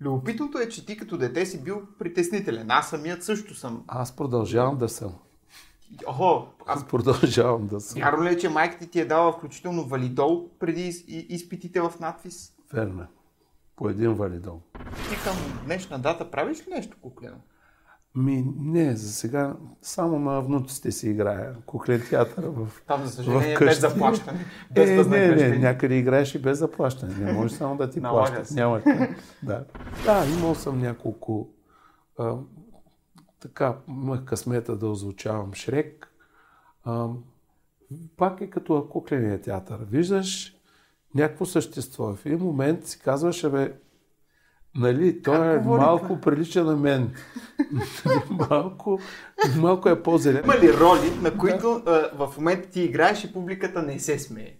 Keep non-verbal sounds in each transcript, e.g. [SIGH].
Любопитното е, че ти като дете си бил притеснителен. Аз самият също съм. Аз продължавам да съм. Охо, аз продължавам да съм. Вярно ли е, че майка ти ти е дала включително валидол преди изпитите в надпис? Верно. По един валидол. Ти към днешна дата правиш ли нещо куклено? Ми, не, за сега само на внуците си играя куклен театър в Там, за съжаление, без заплащане. Без е, не, не, някъде играеш и без заплащане. Не може само да ти плащат. Няма да. да, имал съм няколко а, така, имах късмета да озвучавам Шрек. А, пак е като кукления театър. Виждаш някакво същество. В един момент си казваш, бе, Нали, той е малко прилича на мен. [LAUGHS] малко, малко е по-зелен. Има ли роли, на които да. а, в момента ти играеш и публиката не се смее?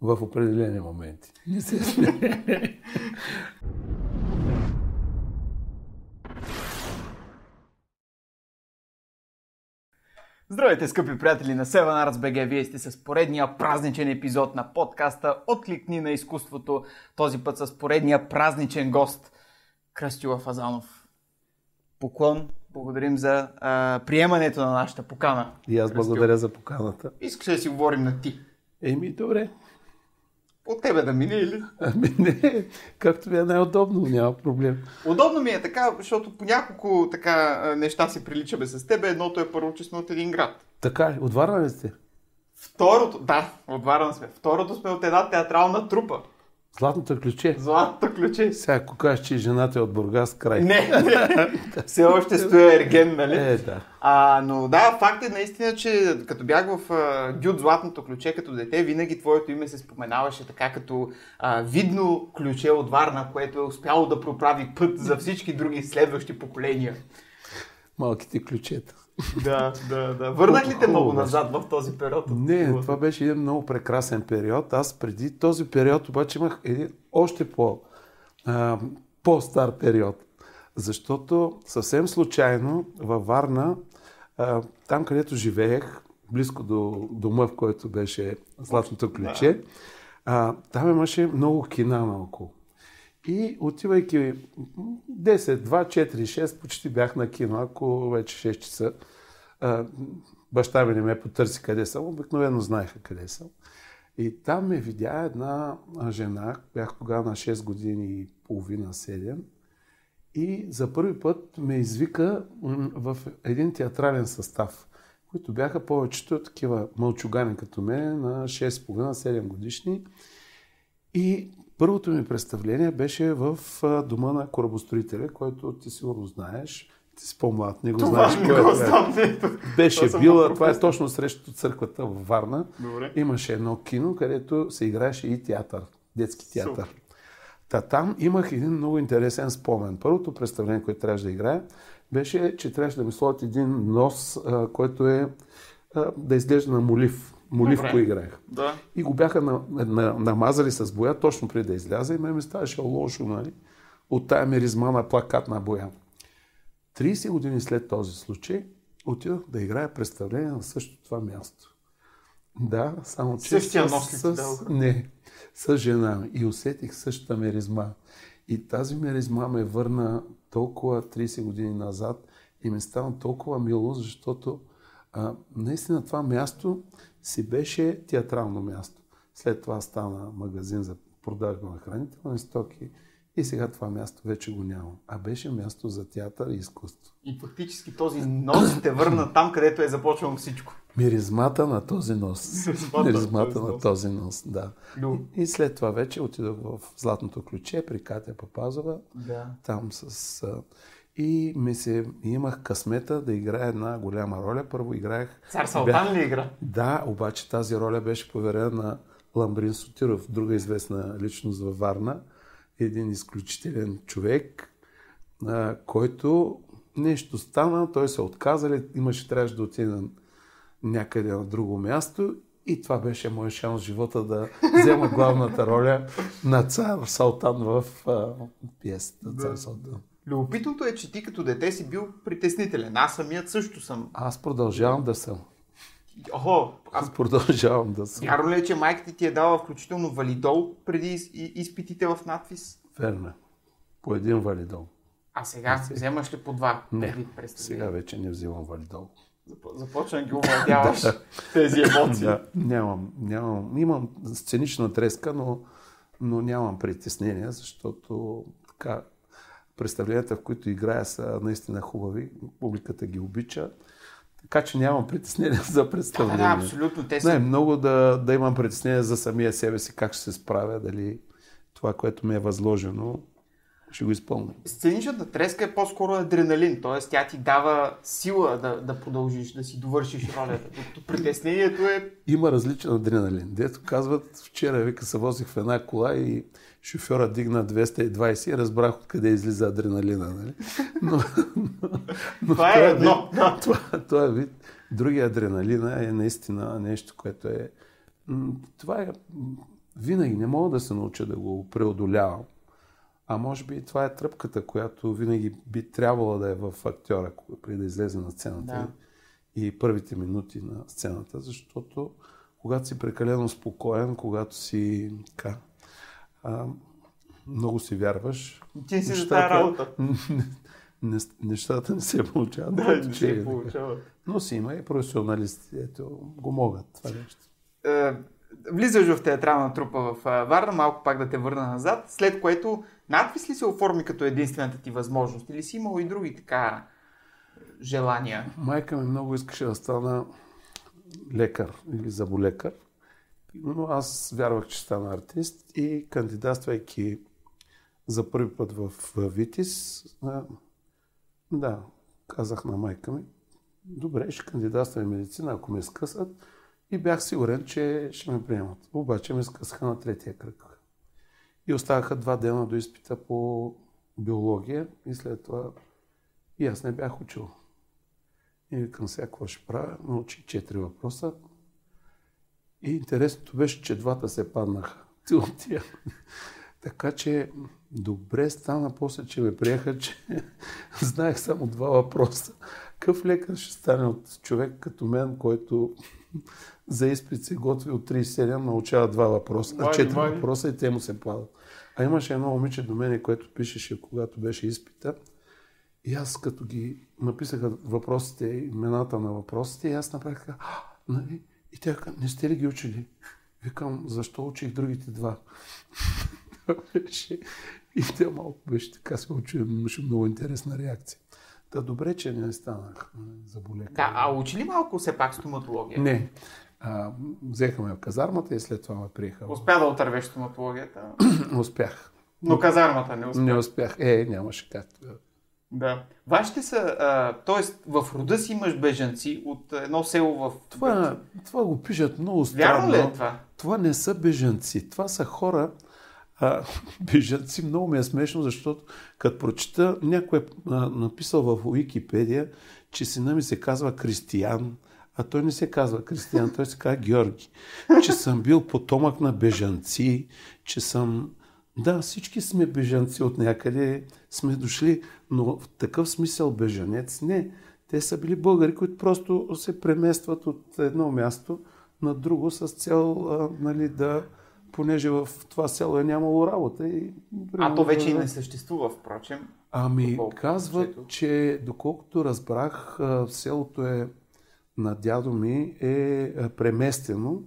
В определени моменти. Не се смее. [LAUGHS] Здравейте, скъпи приятели на Seven Arts BG. Вие сте с поредния празничен епизод на подкаста Откликни на изкуството. Този път с поредния празничен гост Кръстюла Фазанов. Поклон. Благодарим за а, приемането на нашата покана. И аз благодаря за поканата. Искаш да си говорим на ти. Еми, добре. От тебе да мине или? Ами не, както ви е най-удобно, няма проблем. Удобно ми е така, защото по няколко така неща си приличаме с тебе. Едното е първо, че сме от един град. Така е, от Варна ли сте? Второто, да, от Варна сме. Второто сме от една театрална трупа. Златното ключе. Златното ключе. Сега, ако кажеш, че жената е от Бургас, край. Не, не. [LAUGHS] все още стоя ерген, нали? Е, да. А, но да, факт е наистина, че като бях в а, Дюд Златното ключе като дете, винаги твоето име се споменаваше така като а, видно ключе от Варна, което е успяло да проправи път за всички други следващи поколения. Малките ключета. Да, да, да. Върнах ли те много назад в този период? Не, това беше един много прекрасен период. Аз преди този период обаче имах един още по, а, по-стар период. Защото съвсем случайно във Варна, а, там където живеех, близко до дома, в който беше Златното ключе, а, там имаше много кина наоколо. И отивайки 10, 2, 4, 6, почти бях на кино, ако вече 6 часа. Баща ми не ме потърси къде съм, обикновено знаеха къде съм. И там ме видя една жена, бях тогава на 6 години и половина, 7. И за първи път ме извика в един театрален състав, които бяха повечето такива мълчугани като мен на 6,5-7 годишни. И Първото ми представление беше в дома на корабостроителя, който ти сигурно знаеш. Ти си по-млад, не го това знаеш. Не го знам, е. Беше това била, това е точно срещу църквата в Варна. Добре. Имаше едно кино, където се играеше и театър, детски театър. Та там имах един много интересен спомен. Първото представление, което трябваше да играя, беше, че трябваше да ми сложат един нос, който е да изглежда на молив моливко играех. Да. И го бяха на, на, намазали с боя точно преди да изляза и ме ми ставаше лошо, нали? От тая миризма на плакатна боя. 30 години след този случай отидох да играя представление на същото това място. Да, само че Същия с, с, с, не, с жена и усетих същата миризма. И тази миризма ме върна толкова 30 години назад и ми стана толкова мило, защото а, наистина това място си беше театрално място. След това стана магазин за продажба на хранителни стоки и сега това място вече го няма. А беше място за театър и изкуство. И фактически този нос те върна там, където е започнало всичко. Миризмата на този нос. Миризмата на този нос, да. И, и след това вече отидох в Златното ключе при Катя Папазова. Да. Там с и ми се, имах късмета да играя една голяма роля. Първо играех... Цар Салтан ли игра? Да, обаче тази роля беше поверена на Ламбрин Сотиров, друга известна личност във Варна. Един изключителен човек, а, който нещо стана, той се отказали, имаше, трябваше да отиде на някъде на друго място и това беше моят шанс в живота да взема главната роля на цар Салтан в а, пиесата Цар Салтан. Любопитното е, че ти като дете си бил притеснителен. Аз самият също съм. Аз продължавам да съм. Охо, аз [LAUGHS] продължавам да съм. Вярно ли е, че майка ти е дала включително валидол преди изпитите в надпис? Верно. по един валидол. А сега вземаш ли по два? Не, Сега вече не взимам валидол. Зап- Започна да ги овладяваш [LAUGHS] тези емоции. Да, нямам, нямам. Имам сценична треска, но, но нямам притеснения, защото така, представленията, в които играя, са наистина хубави. Публиката ги обича. Така че нямам притеснения [LAUGHS] за Да, да, представление. да, абсолютно. Те са Не, много да, да имам притеснение за самия себе си, как ще се справя, дали това, което ми е възложено, ще го изпълня. Сценичната треска е по-скоро адреналин, т.е. тя ти дава сила да, да продължиш, да си довършиш ролята. Докато притеснението е... Има различен адреналин. Дето казват, вчера вика се возих в една кола и шофьора дигна 220 и разбрах откъде излиза адреналина. Нали? Но, но, но Това е този едно. Вид, това, това вид, другия адреналина е наистина нещо, което е... Това е... Винаги не мога да се науча да го преодолявам. А може би това е тръпката, която винаги би трябвало да е в актьора, преди да излезе на сцената. Да. И първите минути на сцената, защото когато си прекалено спокоен, когато си така, а, много си вярваш, Ти си за нещата- тази работа. [LAUGHS] не, нещата не се получават. Да, не се е. получава. Но си има и професионалисти, ето го могат това нещо. Е, влизаш в театрална трупа в Варна, малко пак да те върна назад, след което надпис ли се оформи като единствената ти възможност или си имал и други така желания? Майка ми много искаше да стана лекар или заболекар, но аз вярвах, че стана артист и кандидатствайки за първи път в Витис, да, казах на майка ми, добре, ще кандидатствам медицина, ако ме скъсат. И бях сигурен, че ще ме приемат. Обаче ме скъсаха на третия кръг. И оставаха два дена до изпита по биология и след това и аз не бях учил. И викам сега какво ще правя. Научих четири въпроса. И интересното беше, че двата се паднаха. Ти от тия. Така че добре стана после, че ме приеха, че [LAUGHS] знаех само два въпроса. Какъв лекар ще стане от човек като мен, който [LAUGHS] за изпит се готви от 37, научава два въпроса, Млади, четири въпроса и те му се падат. А имаше едно момиче до мене, което пишеше, когато беше изпита. И аз като ги написаха въпросите, имената на въпросите, и аз направих така, «А, нали? И тя каза, не сте ли ги учили? Викам, защо учих другите два? [LAUGHS] И тя малко беше така се учи, имаше много интересна реакция. Та добре, че не станах заболекар. Да, а учи ли малко все пак стоматология? Не. А, взеха ме в казармата и след това ме приеха. Успя да отървеш стоматологията, [CLEARS THROAT] Успях. но казармата не успя. Не успях. Е, нямаше как. Да. Вашите са, т.е. в рода си имаш бежанци от едно село в... Това, това го пишат много странно. Вярно ли е това? Това не са бежанци. Това са хора, а, [LAUGHS] бежанци. Много ми е смешно, защото като прочета, някой е а, написал в Уикипедия, че сина ми се казва Кристиян, а той не се казва Кристиян, той се казва Георги. Че съм бил потомък на бежанци, че съм... Да, всички сме бежанци от някъде, сме дошли, но в такъв смисъл бежанец не. Те са били българи, които просто се преместват от едно място на друго с цел а, нали, да, понеже в това село е нямало работа. И, А то вече и не съществува, впрочем. Ами, казват, че доколкото разбрах, селото е на дядо ми е а, преместено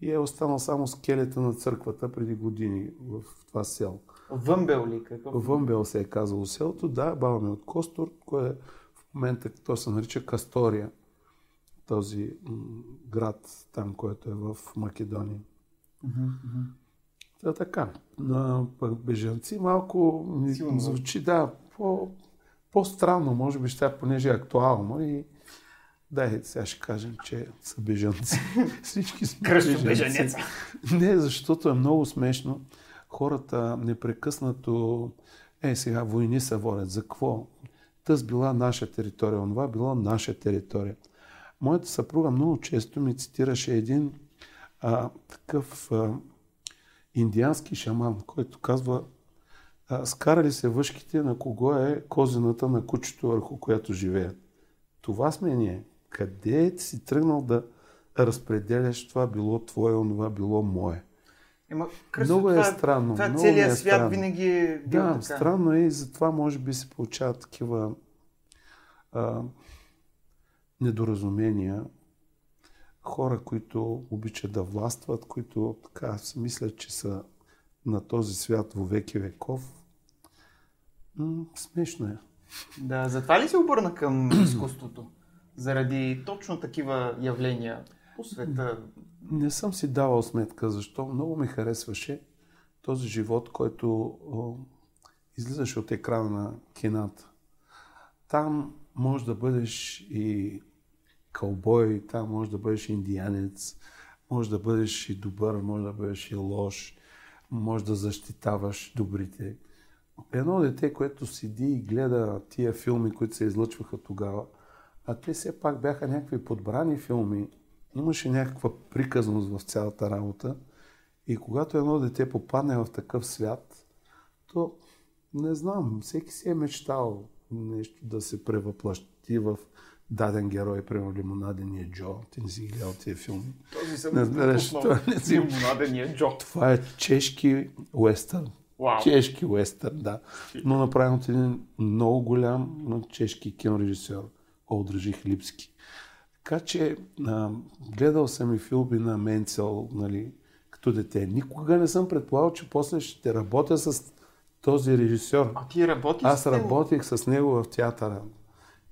и е останал само скелета на църквата преди години в това село. Въмбел ли? Какъв? Въмбел се е казало селото, да, баба ми от Костор, кое в момента то се нарича Кастория, този град там, който е в Македония. Та така. На пък бежанци малко ми Силно. звучи, да, по, по-странно, може би ще, понеже е актуално и дай, сега ще кажем, че са бежанци. [LAUGHS] Всички сме бежанец. Не, защото е много смешно. Хората непрекъснато, е сега войни се водят. За какво? Тъс била наша територия, онова било наша територия. Моята съпруга много често ми цитираше един а, такъв а, индиански шаман, който казва а, скарали се въшките на кого е козината на кучето, върху която живеят. Това сме ние. Къде си тръгнал да разпределяш това било твое, онова било мое? Ема, Кръсо, Много е това, странно, Това много целият е свят странно. винаги е бил Да, така. странно е и затова може би се получават такива а, недоразумения. Хора, които обичат да властват, които така си мислят, че са на този свят во веки веков. М, смешно е. Да, затова ли се обърна към [CLEARS THROAT] изкуството? Заради точно такива явления по света. Не съм си давал сметка защо. Много ми харесваше този живот, който о, излизаш от екрана на кината. Там може да бъдеш и кълбой, там може да бъдеш индианец, може да бъдеш и добър, може да бъдеш и лош, може да защитаваш добрите. Едно дете, което седи и гледа тия филми, които се излъчваха тогава, а те все пак бяха някакви подбрани филми, имаше някаква приказност в цялата работа и когато едно дете попадне в такъв свят, то не знам, всеки си е мечтал нещо да се превъплащи в даден герой, примерно лимонадения Джо. Ти не си гледал тия филми. Този съм Не знаеш, това не си- Лимонадения Джо. Това е чешки уестърн. Вау. Чешки уестърн, да. Но направен от един много голям чешки кинорежисьор, Олдръжих Липски. Така че а, гледал съм и филми на Менцел, нали, като дете. Никога не съм предполагал, че после ще работя с този режисьор. А ти работиш Аз с него? работих с него в театъра.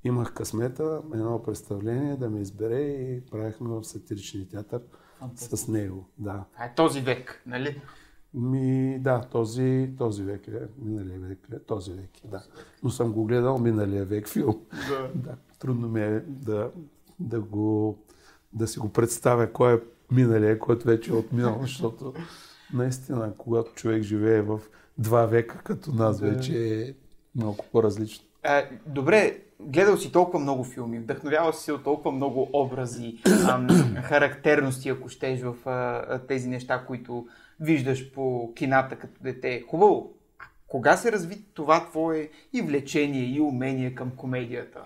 Имах късмета, едно представление да ме избере и правихме в сатиричния театър с него. Да. Това е този век, нали? Ми, да, този, този век е, миналия век е, този век е, да. Но съм го гледал миналия век филм. Да. [LAUGHS] Да, трудно ми е да, да, го, да си го представя кой е миналия, който вече е отминал, [LAUGHS] защото наистина, когато човек живее в два века като нас, вече е малко по-различно. А, добре, гледал си толкова много филми, вдъхновявал си се от толкова много образи, [COUGHS] ам, характерности, ако щеш, в а, а, тези неща, които виждаш по кината като дете. Хубаво. А кога се разви това твое и влечение, и умение към комедията?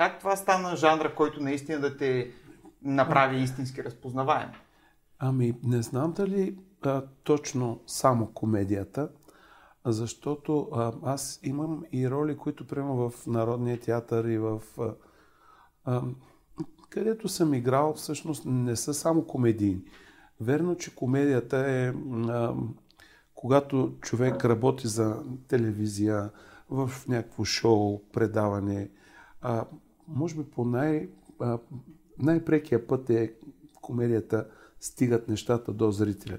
Как това стана жанра, който наистина да те направи истински разпознаваем? Ами, не знам дали а, точно само комедията, защото а, аз имам и роли, които приема в Народния театър и в... А, а, където съм играл, всъщност не са само комедийни. Верно, че комедията е а, когато човек работи за телевизия, в някакво шоу, предаване, а, може би по най, а, най-прекия път е комедията стигат нещата до зрителя.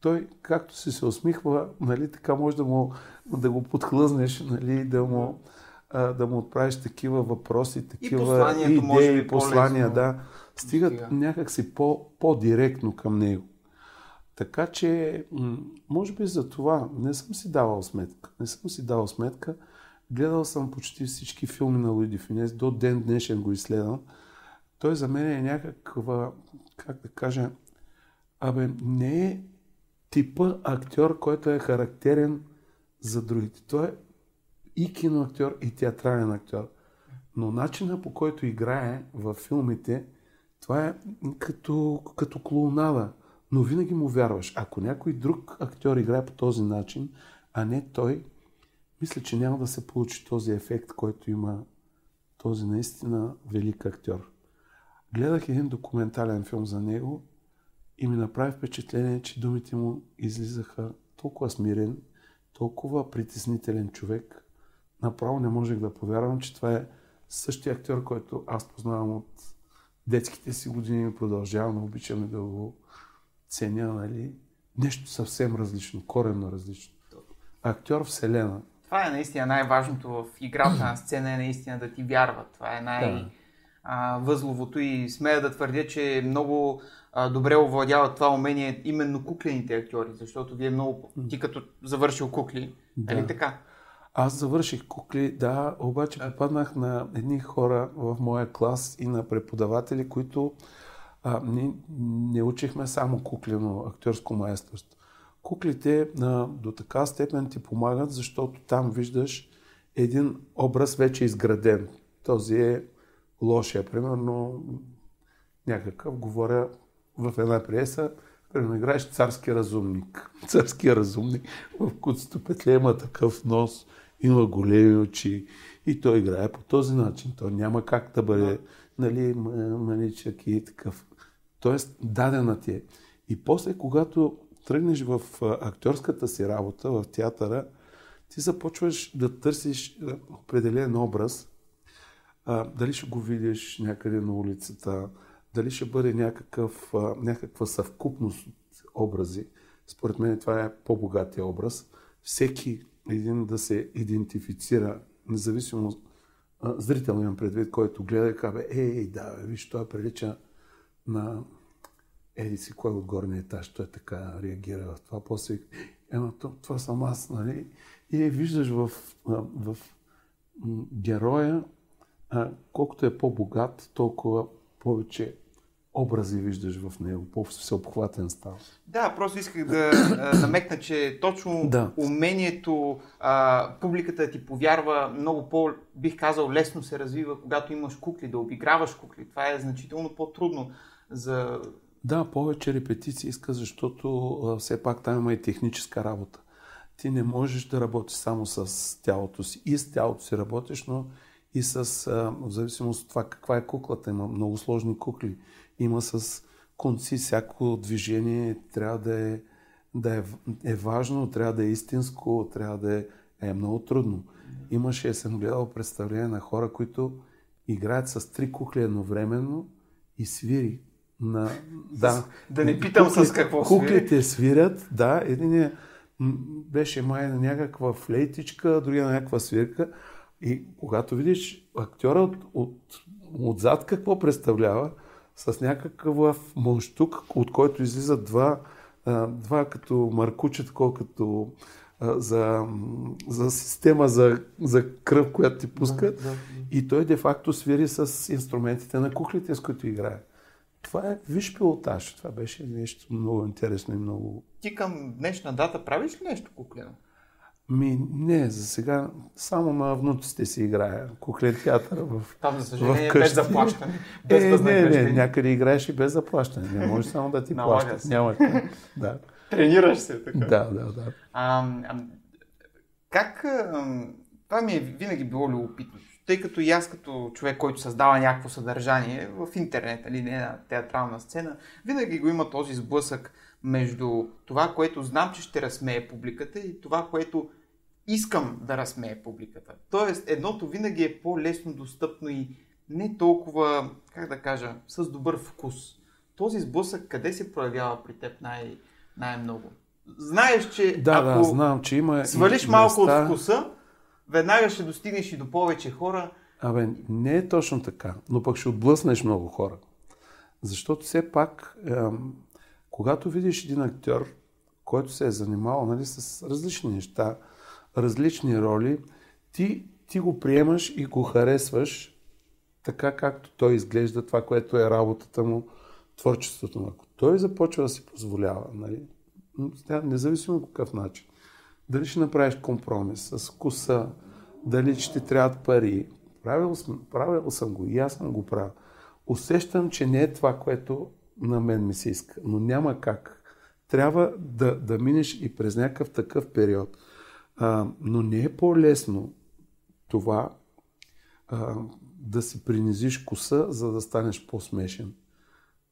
Той, както си се усмихва, нали, така може да, му, да го подхлъзнеш, нали, да му, а, да му отправиш такива въпроси, такива може идеи, би послания, да, стигат стига. някакси по, по-директно към него. Така че, може би за това не съм си давал сметка. Не съм си давал сметка. Гледал съм почти всички филми на Луиди Финес. До ден днешен го изследвам. Той за мен е някаква, как да кажа, абе, не е типа актьор, който е характерен за другите. Той е и киноактьор, и театрален актьор. Но начина по който играе във филмите, това е като, като клоунада. Но винаги му вярваш. Ако някой друг актьор играе по този начин, а не той, мисля, че няма да се получи този ефект, който има този наистина велик актьор. Гледах един документален филм за него и ми направи впечатление, че думите му излизаха толкова смирен, толкова притеснителен човек. Направо не можех да повярвам, че това е същия актьор, който аз познавам от детските си години и продължавам да обичаме да го ценя, нали? Нещо съвсем различно, коренно различно. Актьор Вселена. Това е наистина най-важното в играта на сцена, е наистина да ти вярват. Това е Да. най-възловото и смея да твърдя, че много а, добре овладяват това умение именно куклените актьори, защото вие много, ти като завършил кукли, Да. нали така? Аз завърших кукли, да, обаче попаднах на едни хора в моя клас и на преподаватели, които а, не, не учихме само куклено актьорско майсторство. Куклите а, до така степен ти помагат, защото там виждаш един образ вече изграден. Този е лошия, примерно някакъв, говоря в една преса, Примерно играеш царски разумник. [LAUGHS] Царския разумник в куцето петле има такъв нос, има големи очи и той играе по този начин. Той няма как да бъде нали, маничък и такъв. Тоест, дадена ти е. И после, когато тръгнеш в актьорската си работа, в театъра, ти започваш да търсиш определен образ, а, дали ще го видиш някъде на улицата, дали ще бъде някакъв, а, някаква съвкупност от образи. Според мен това е по-богатия образ. Всеки един да се идентифицира, независимо а, зрител имам предвид, който гледа и казва, ей, да, виж, той прилича на еди си кой от горния етаж, той така реагира в това. После, ема, това съм аз, нали? И виждаш в, в героя, колкото е по-богат, толкова повече образи виждаш в него, по-всеобхватен става. Да, просто исках да намекна, че точно да. умението а, публиката ти повярва много по, бих казал, лесно се развива, когато имаш кукли, да обиграваш кукли. Това е значително по-трудно за... Да, повече репетиции иска, защото а, все пак там има и техническа работа. Ти не можеш да работиш само с тялото си. И с тялото си работиш, но и с, а, в зависимост от това каква е куклата. Има много сложни кукли има с конци, всяко движение трябва да е, да е, е важно, трябва да е истинско, трябва да е, е много трудно. Имаше, съм гледал представление на хора, които играят с три кукли едновременно и свири. На, да, да не питам кукли, с какво Куклите свирят, да, един беше май на някаква флейтичка, другия на някаква свирка. И когато видиш актьора от, от, отзад какво представлява, с някакъв мунштук, от който излизат два, два като маркуче, колкото за, за система за, за кръв, която ти пускат. Да, да, да. И той де-факто свири с инструментите на кухлите, с които играе. Това е виж пилотаж. Това беше нещо много интересно и много... Ти към днешна дата правиш ли нещо куклено? Ми, не, за сега само на внуците си играя куклен театър в Там, за съжаление, без заплащане. Без е, не, не, някъде играеш и без заплащане. Не може само да ти плащат. Няма да. Тренираш се така. Да, да, да. А, а, как... А, това ми е винаги било любопитно. Тъй като и аз като човек, който създава някакво съдържание в интернет, или не на театрална сцена, винаги го има този сблъсък между това, което знам, че ще разсмее публиката и това, което искам да разсмее публиката. Тоест, едното винаги е по-лесно достъпно и не толкова, как да кажа, с добър вкус. Този сблъсък къде се проявява при теб най- най-много? Знаеш, че да, ако да, знам, че има свалиш малко места... от вкуса, веднага ще достигнеш и до повече хора. Абе, не е точно така, но пък ще отблъснеш много хора. Защото все пак ем, когато видиш един актьор, който се е занимавал нали, с различни неща, различни роли, ти, ти го приемаш и го харесваш така, както той изглежда, това, което е работата му, творчеството му. Ако той започва да си позволява, нали, независимо по какъв начин, дали ще направиш компромис с вкуса, дали ще ти трябват пари, правил съм, правил съм го и аз съм го правил. Усещам, че не е това, което на мен ми се иска. Но няма как. Трябва да, да минеш и през някакъв такъв период. А, но не е по-лесно това а, да си принизиш коса, за да станеш по-смешен.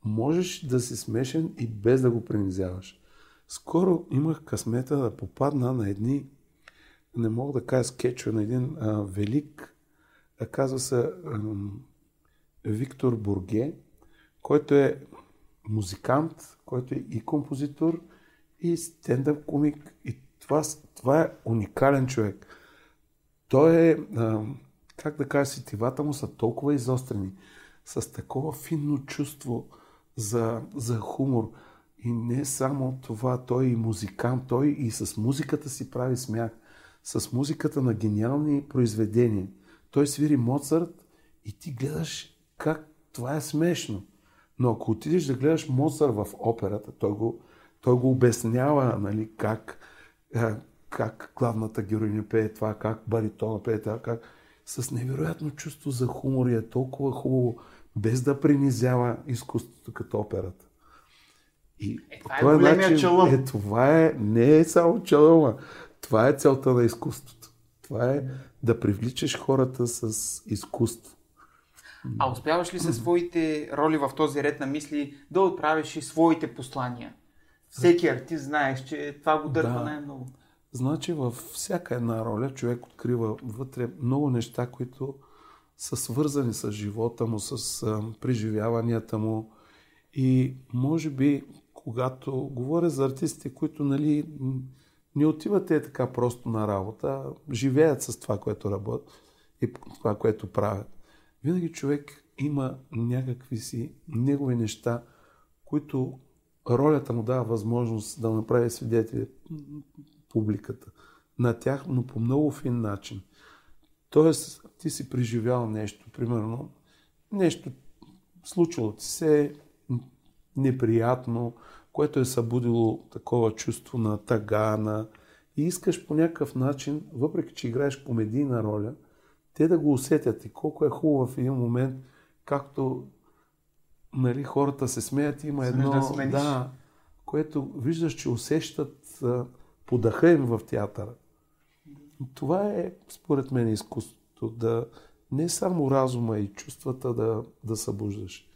Можеш да си смешен и без да го принизяваш. Скоро имах късмета да попадна на едни, не мога да кажа скетчове, на един а, велик, а, казва се а, Виктор Бурге, който е музикант, който е и композитор, и стендъп комик. И това, това е уникален човек. Той е, а, как да кажа, сетивата му са толкова изострени, с такова финно чувство за, за хумор. И не само това, той е и музикант, той и с музиката си прави смях. С музиката на гениални произведения. Той свири Моцарт и ти гледаш как това е смешно. Но ако отидеш да гледаш Моцар в операта, той го, той го обяснява нали, как, как главната героиня пее това, как баритона пее това, как с невероятно чувство за хумор и е толкова хубаво, без да принизява изкуството като операта. И Е, по това е този големия чалъм. Е, това е, не е само чалъма. Това е целта на изкуството. Това е да привличаш хората с изкуство. А успяваш ли със своите роли в този ред на мисли да отправиш и своите послания? Всеки артист знаеш, че това го дърпа Да. най-много. Значи във всяка една роля човек открива вътре много неща, които са свързани с живота му, с преживяванията му. И може би, когато говоря за артистите, които нали, не отиват те така просто на работа, живеят с това, което работят и това, което правят. Винаги човек има някакви си негови неща, които ролята му дава възможност да направи свидетели публиката на тях, но по много фин начин. Тоест, ти си преживял нещо, примерно, нещо случило ти се неприятно, което е събудило такова чувство на тъга, на... и искаш по някакъв начин, въпреки че играеш комедийна роля, те да го усетят и колко е хубаво в един момент, както нали, хората се смеят, има Смееш едно... да смениш. да, което виждаш, че усещат подаха им в театъра. Това е, според мен, изкуството. Да не само разума и чувствата да, да събуждаш.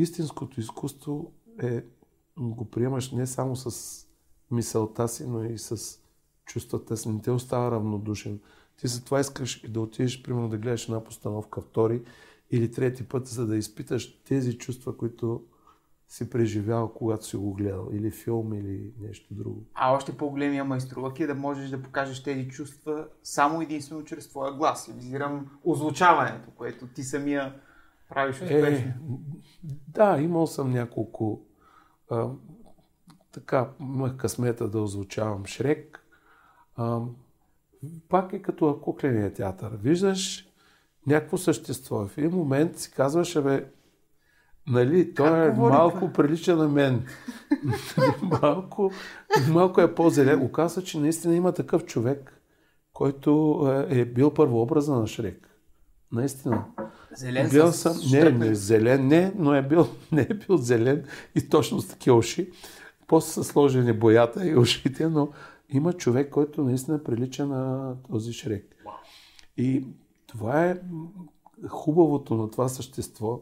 Истинското изкуство е го приемаш не само с мисълта си, но и с чувствата си. Не те остава равнодушен. Ти за това искаш и да отидеш, примерно, да гледаш една постановка втори или трети път, за да изпиташ тези чувства, които си преживял, когато си го гледал. Или филм, или нещо друго. А още по-големия майсторлък е да можеш да покажеш тези чувства само единствено чрез твоя глас. Визирам озвучаването, което ти самия правиш успешно. Е, да, имал съм няколко. А, така, имах късмета да озвучавам Шрек. А, пак е като кукления театър. Виждаш някакво същество. В един момент си казваш, бе, нали, той е малко това? прилича на мен. [LAUGHS] малко, малко е по-зелен. Оказва, че наистина има такъв човек, който е, е бил първообраза на Шрек. Наистина. Зелен Бил съм, не, не, зелен, не, но е бил, [LAUGHS] не е бил зелен и точно с такива уши. После са сложени боята и ушите, но има човек, който наистина прилича на този Шрек. И това е хубавото на това същество,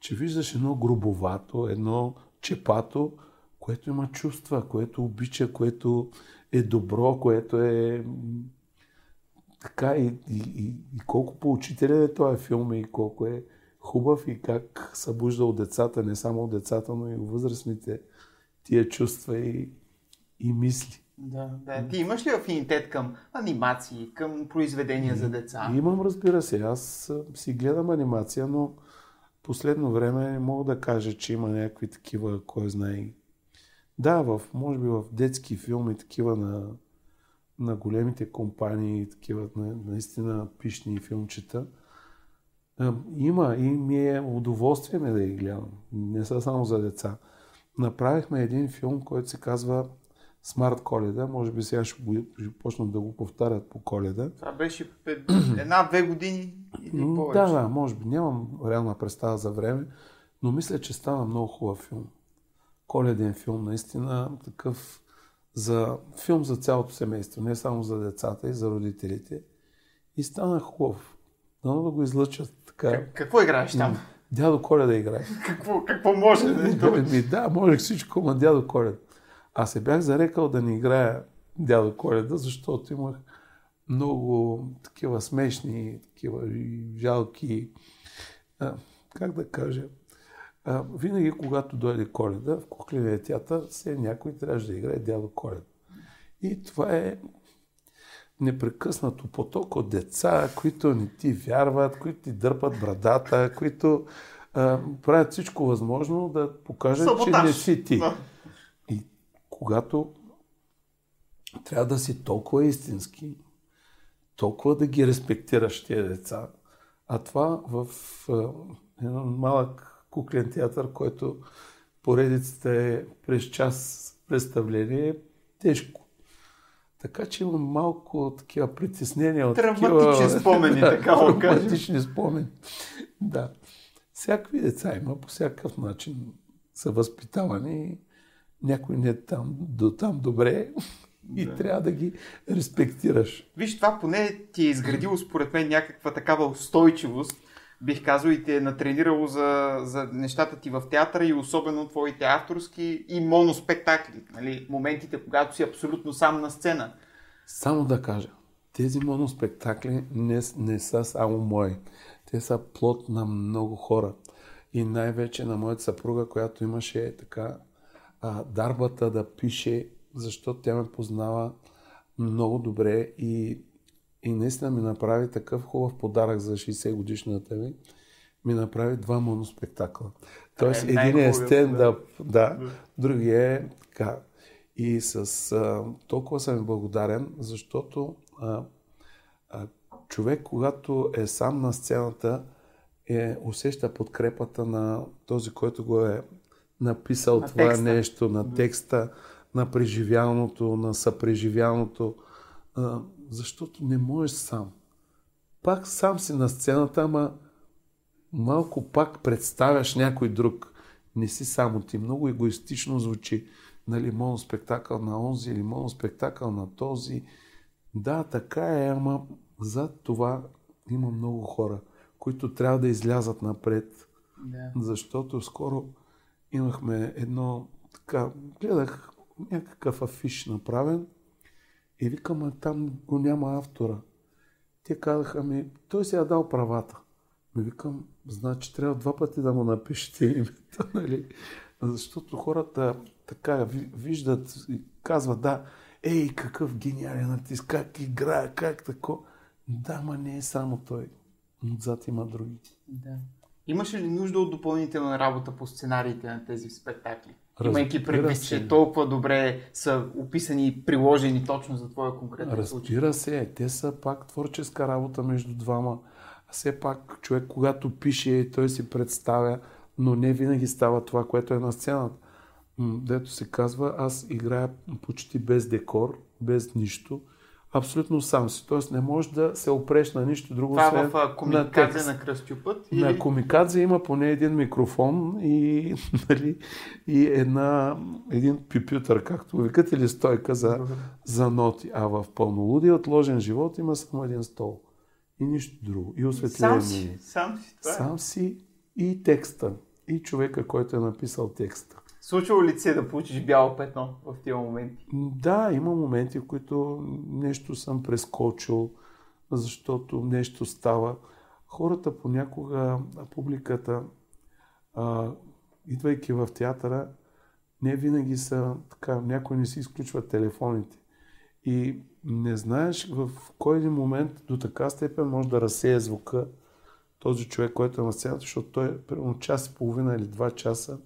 че виждаш едно грубовато, едно чепато, което има чувства, което обича, което е добро, което е така и, и, и, и колко поучителен е този филм и колко е хубав и как събужда от децата, не само от децата, но и от възрастните тия чувства и, и мисли. Да, да. Ти имаш ли афинитет към анимации, към произведения за деца? Имам, разбира се, аз си гледам анимация, но последно време не мога да кажа, че има някакви такива, кой знае. Да, в, може би в детски филми, такива на, на големите компании, такива на, наистина пишни филмчета, има и ми е удоволствие ме да ги гледам. Не са само за деца. Направихме един филм, който се казва Смарт Коледа. Може би сега ще, го, ще почнат да го повтарят по коледа. Това беше [CLEARS THROAT] една-две години или повече. Да, да, може би. Нямам реална представа за време, но мисля, че стана много хубав филм. Коледен филм, наистина такъв за филм за цялото семейство, не само за децата и за родителите. И стана хубав. Дано да го излъчат така. Как- Какво играеш там? Дядо Коледа играе. Какво, какво може да е? Ми, да, можех всичко, но дядо Коледа. Аз се бях зарекал да не играя дядо Коледа, защото имах много такива смешни, такива жалки, а, как да кажа, а, винаги когато дойде Коледа в кукления театър, се някой трябваше да играе дядо Коледа. И това е непрекъснато поток от деца, които не ти вярват, които ти дърпат брадата, които а, правят всичко възможно да покажат, че Саботаж. не си ти. Да. И когато трябва да си толкова истински, толкова да ги респектираш тези деца, а това в а, един малък куклен театър, който поредицата е през час представление, тежко. Така че имам малко такива притеснения от Травматични такива... спомени, [LAUGHS] така да кажем. Травматични спомени. Да. Всякакви деца има, по всякакъв начин са възпитавани. някой не е там, до там добре [LAUGHS] и Да. трябва да ги респектираш. Виж, това поне ти е изградило според мен някаква такава устойчивост, бих казал, и те е натренирало за, за нещата ти в театъра и особено твоите авторски и моноспектакли. Нали? Моментите, когато си абсолютно сам на сцена. Само да кажа, тези моноспектакли не, не са само мои. Те са плод на много хора. И най-вече на моята съпруга, която имаше така а, дарбата да пише, защото тя ме познава много добре и, и наистина ми направи такъв хубав подарък за 60 годишната ми. Ми направи два моноспектакла. Тоест, е един е стендъп, да, другия е така. И с а, толкова съм благодарен, защото а, а, човек, когато е сам на сцената, е, усеща подкрепата на този, който го е написал На това текста. нещо, на текста, на преживяното, на съпреживяното, а, защото не можеш сам. Пак сам си на сцената, ама малко пак представяш някой друг. Не си само ти. Много егоистично звучи. Нали, моноспектакъл на онзи или моноспектакъл на този. Да, така е, ама зад това има много хора, които трябва да излязат напред. Да. Защото скоро имахме едно така, гледах някакъв афиш направен и викам, а там го няма автора. Те казаха ми, той си е дал правата. Ми викам, значи трябва два пъти да му напишете името, [LAUGHS] нали? Защото хората така ви- виждат и казват, да, ей, какъв гениален артист, как играе, как тако. Да, ма не е само той. Отзад има други. Да. Имаше ли нужда от допълнителна работа по сценариите на тези спектакли? Имайки предвид, че толкова добре са описани и приложени точно за твоя конкретен случай. Разбира се, те са пак творческа работа между двама. Все пак човек, когато пише, той си представя, но не винаги става това, което е на сцената. Дето се казва, аз играя почти без декор, без нищо, абсолютно сам си. Тоест не можеш да се опреш на нищо друго, Това освен в на комикадзе текст. на Кръстюпът? На Или... Комикадзе има поне един микрофон и, [LAUGHS] нали, и една, един пипютър, както викат, или стойка за, за ноти. А в пълнолудия отложен живот има само един стол. И нищо друго. И осветление. Сам си, сам си. Това е. Сам си и текста. И човека, който е написал текста. Случвало ли се е да получиш бяло петно в тези моменти? Да, има моменти, в които нещо съм прескочил, защото нещо става. Хората понякога, публиката, а, идвайки в театъра, не винаги са така, някой не си изключва телефоните. И не знаеш в кой един момент до така степен може да разсея звука този човек, който е на сцената, защото той примерно час и половина или два часа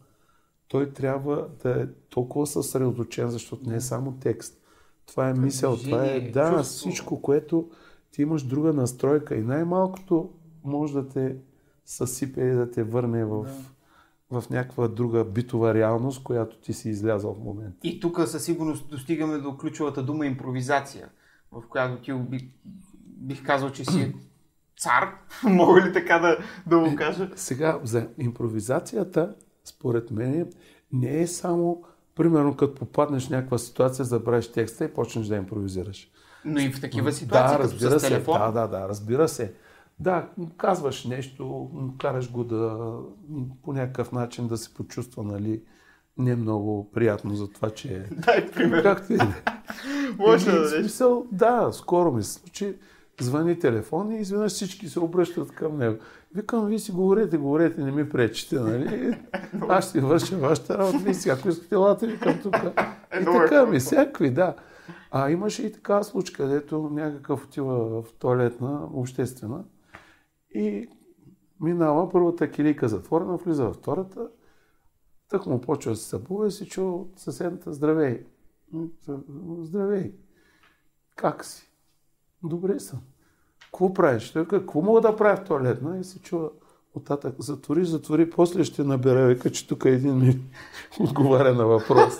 той трябва да е толкова съсредоточен, защото не е само текст. Това е мисъл, това е да, чувство. всичко, което ти имаш друга настройка и най-малкото може да те съсипе и да те върне в, в някаква друга битова реалност, която ти си излязъл в момента. И тук със сигурност достигаме до ключовата дума импровизация, в която ти би, бих казал, че си цар. [LAUGHS] Мога ли така да, да го кажа? Сега, за импровизацията, според мен, не е само, примерно, като попаднеш в някаква ситуация, забравиш текста и почнеш да импровизираш. Но и в такива ситуации, да, като разбира с се. телефон. Да, да, да, разбира се. Да, казваш нещо, караш го да по някакъв начин да се почувства, нали, не много приятно за това, че е. [LAUGHS] Дай пример. Както и да е. [LAUGHS] Може да смисъл, да, скоро ми се случи. Звъни телефон и изведнъж всички се обръщат към него. Викам, вие си говорете, говорете, не ми пречите, нали? [LAUGHS] Аз ще върша вашата работа, вие си, ако искате, лате викам тук. И много е така ми, всякакви, да. А имаше и така случка, където някакъв отива в туалетна, обществена и минава първата килийка затворена, влиза във втората, тък му почва да се събува и си чува от съседната здравей. Здравей. Как си? Добре съм. Какво правиш? Той какво мога да правя в туалетна? И се чува оттатък. Затвори, затвори, после ще набера. Вика, че тук един ми [LAUGHS] отговаря на въпрос.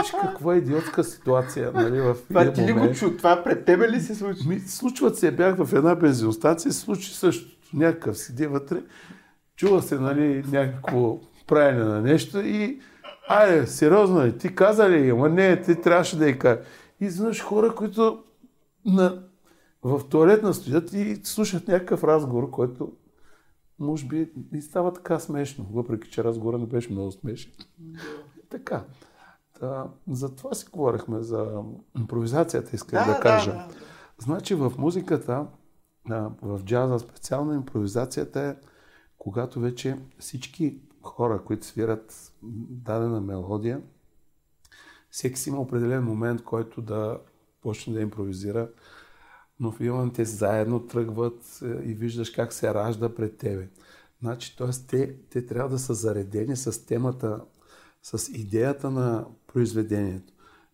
Виж каква идиотска ситуация, нали, в Това ти ли го чу? Това пред тебе ли се случи? Ми, случват се, бях в една бензиностанция, се случи същото. Някакъв седи вътре, чува се, нали, някакво правене на нещо и Айде, сериозно ли? Ти каза ли? Ама не, ти трябваше да я кажа. И изведнъж хора, които на, в туалетна стоят и слушат някакъв разговор, който може би и става така смешно, въпреки че разговорът не беше много смешен. така. Та, за това си говорихме, за импровизацията, исках да, да кажа. Да, да. Значи в музиката, в джаза специално импровизацията е когато вече всички хора, които свират дадена мелодия, всеки си има определен момент, който да почне да импровизира, но един те заедно тръгват е, и виждаш как се ражда пред тебе. Значи, т.е. Те, те трябва да са заредени с темата, с идеята на произведението.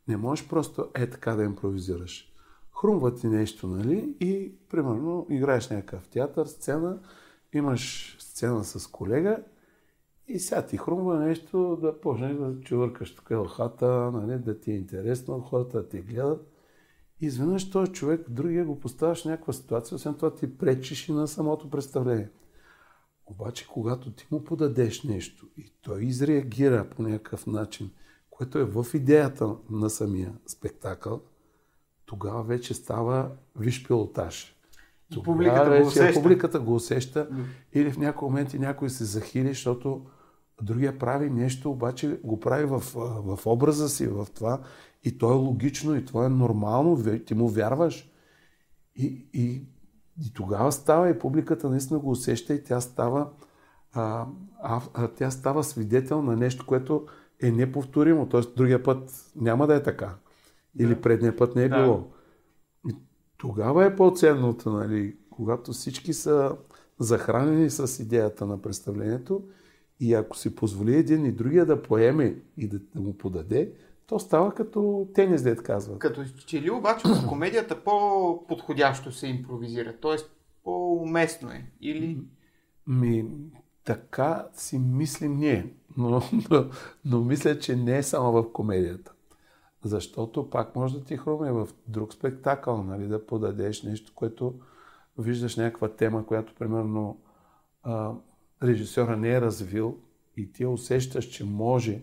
Не можеш просто е така да импровизираш. Хрумва ти нещо, нали? И, примерно, играеш някакъв театър, сцена, имаш сцена с колега и сега ти хрумва нещо да почнеш да чувъркаш тук елхата, нали, да ти е интересно, хората да те гледат. И изведнъж този човек, другия го поставяш в някаква ситуация, освен това ти пречиш и на самото представление. Обаче, когато ти му подадеш нещо и той изреагира по някакъв начин, което е в идеята на самия спектакъл, тогава вече става виш пилотаж. Тогава публиката вече го усеща. публиката го усеща mm. или в някои моменти някой се захили, защото другия прави нещо, обаче го прави в, в образа си, в това и то е логично и това е нормално, ти му вярваш. И, и, и тогава става и публиката наистина го усеща и тя става, а, а, а, тя става свидетел на нещо, което е неповторимо. Т.е. другия път няма да е така. Или да. предния път не е да. било. И тогава е по-ценното, нали, когато всички са захранени с идеята на представлението и ако си позволи един и другия да поеме и да, да му подаде, то става като тенис, дед казва. Като че ли обаче в комедията по-подходящо се импровизира, т.е. по-уместно е, или... Ми, така си мислим ние, но, но, но мисля, че не е само в комедията. Защото пак може да ти хруме в друг спектакъл, нали, да подадеш нещо, което виждаш някаква тема, която примерно а, режисьора не е развил и ти усещаш, че може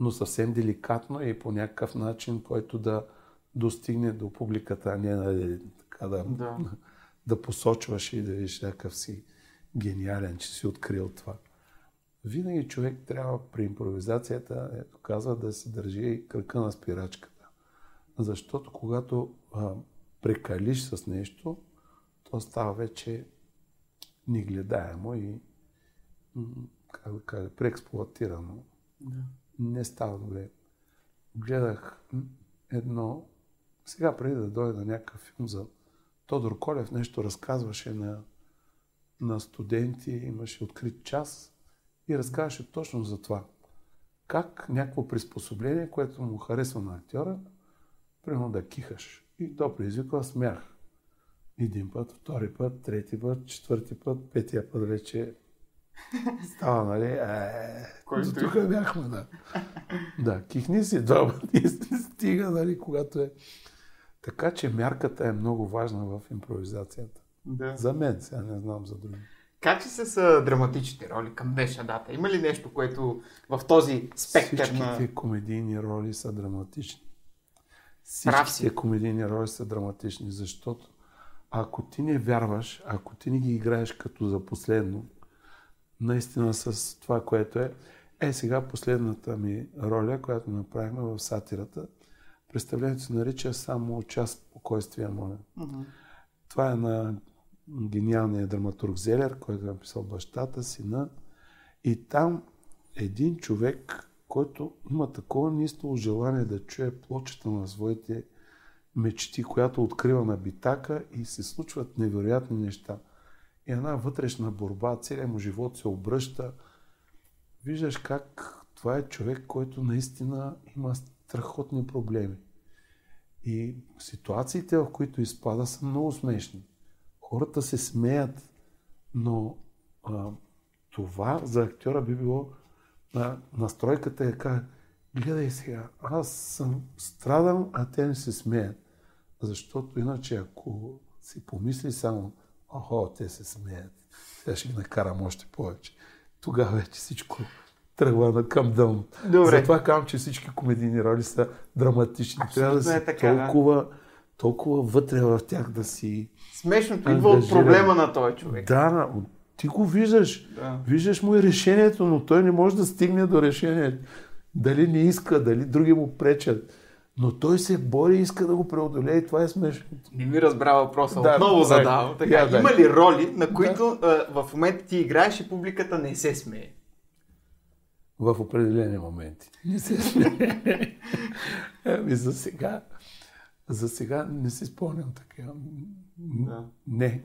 но съвсем деликатно и по някакъв начин, който да достигне до публиката, а не нали, така да, да. [LAUGHS] да посочваш и да видиш някакъв си гениален, че си открил това. Винаги човек трябва при импровизацията, ето казва, да си държи кръка на спирачката. Защото когато а, прекалиш с нещо, то става вече негледаемо и, как да кажа, преексплуатирано. Да не става добре. Гледах едно, сега преди да дойда някакъв филм за Тодор Колев, нещо разказваше на, на студенти, имаше открит час и разказваше точно за това. Как някакво приспособление, което му харесва на актьора, примерно да кихаш. И то предизвиква смях. Един път, втори път, трети път, четвърти път, петия път вече Става, нали? Е, до тук бяхме, да. Да, кихни си два пъти [LAUGHS] стига, нали, когато е. Така че мярката е много важна в импровизацията. Да. За мен, сега не знам за други. Как че са, са драматичните роли към днешна дата? Има ли нещо, което в този спектър Всичките на... комедийни роли са драматични. Всичките комедийни роли са драматични, защото ако ти не вярваш, ако ти не ги играеш като за последно, наистина с това, което е. Е, сега последната ми роля, която направихме в сатирата, представлението се нарича само час спокойствие, моля. Uh-huh. Това е на гениалния драматург Зелер, който е написал бащата, сина. И там един човек, който има такова нисто желание да чуе плочата на своите мечти, която открива на битака и се случват невероятни неща една вътрешна борба, целият му живот се обръща. Виждаш как това е човек, който наистина има страхотни проблеми. И ситуациите, в които изпада, са много смешни. Хората се смеят, но а, това за актьора би било а, настройката е как гледай сега, аз съм страдам, а те не се смеят. Защото иначе ако си помисли само Охо, те се смеят. Сега ще ги накарам още повече. Тогава вече всичко тръгва към дъно. Добре. Затова казвам, че всички комедийни роли са драматични. Трябва да Абсолютно си е така, да. толкова, толкова вътре в тях да си... Смешното идва от проблема на този човек. Да, ти го виждаш. Да. Виждаш му и решението, но той не може да стигне до решението. Дали не иска, дали други му пречат. Но той се бори и иска да го преодолее и това е смешно. Не ми разбра въпроса. Да, Отново дай. задавам. Така, Я, има ли роли, на които а, в момента ти играеш и публиката не се смее? В определени моменти. Не се смее. [LAUGHS] Ами за сега, за сега не си спомням така. Да. Не.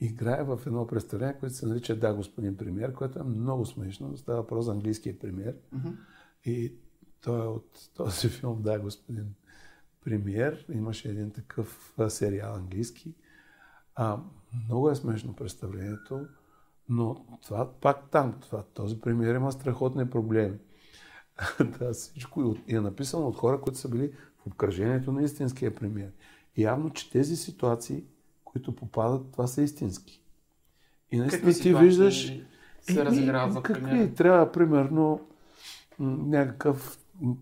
Играе в едно представление, което се нарича Да, господин премьер, което е много смешно. Става въпрос за английския премьер. И той е от този [LAUGHS] филм Да, господин премьер. Имаше един такъв сериал английски. А, много е смешно представлението, но това пак там, това, този премиер има страхотни проблеми. [LAUGHS] да, всичко е написано от хора, които са били в обкръжението на истинския премиер. Явно, че тези ситуации, които попадат, това са истински. И наистина Какви ти виждаш... се Еми, разиграват за какви? премиера? Трябва, примерно, някакъв...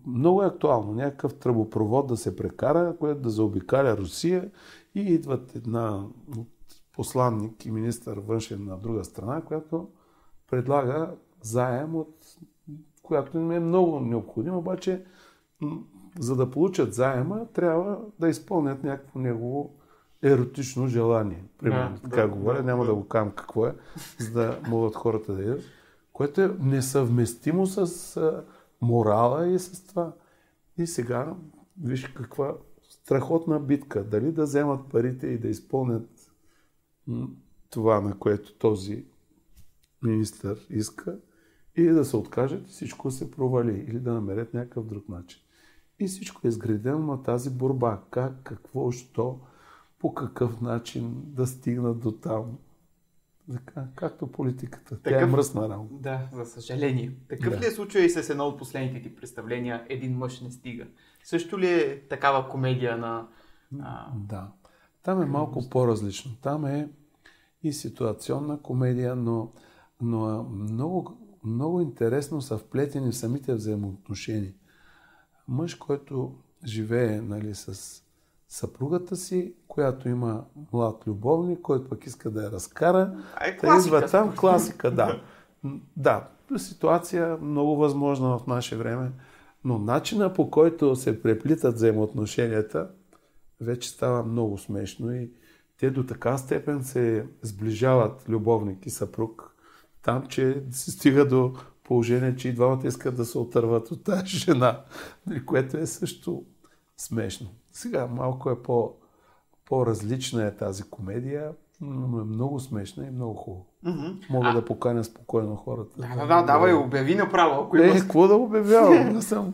Много е актуално. Някакъв тръбопровод да се прекара, което да заобикаля Русия и идват една посланник и министър външен на друга страна, която предлага заем, от която им е много необходимо, обаче за да получат заема, трябва да изпълнят някакво негово еротично желание. Примерно, Да, така да, говоря, да, няма да. да го кам какво е, за да могат хората да идат, което е несъвместимо с морала и с това. И сега, виж каква страхотна битка. Дали да вземат парите и да изпълнят това, на което този министър иска, или да се откажат и всичко се провали, или да намерят някакъв друг начин. И всичко е изградено на тази борба. Как, какво, що, по какъв начин да стигнат до там. Така, както политиката. Тя е Такъв- мръсна работа. Да, за съжаление. Такъв Да. ли е случай с едно от последните ти представления Един мъж не стига? Също ли е такава комедия на... А, Да. Там е малко по-различно. Там е и ситуационна комедия, но, но много, много интересно са вплетени в самите взаимоотношения. Мъж, който живее нали, с съпругата си, която има млад любовник, който пък иска да я разкара. Е класика, идва там класика, да. Да, ситуация много възможна в наше време, но начина по който се преплитат взаимоотношенията вече става много смешно и те до така степен се сближават любовник и съпруг, там, че се стига до положение, че и двамата искат да се отърват от тази жена, [LAUGHS] което е също смешно. Сега малко е по, по-различна е тази комедия, но е много смешна и много хубава. Мгм. Мога да поканя спокойно хората. Да, да, да, давай, обяви направо, ако Е, какво да обявявам? [LAUGHS] Аз съм...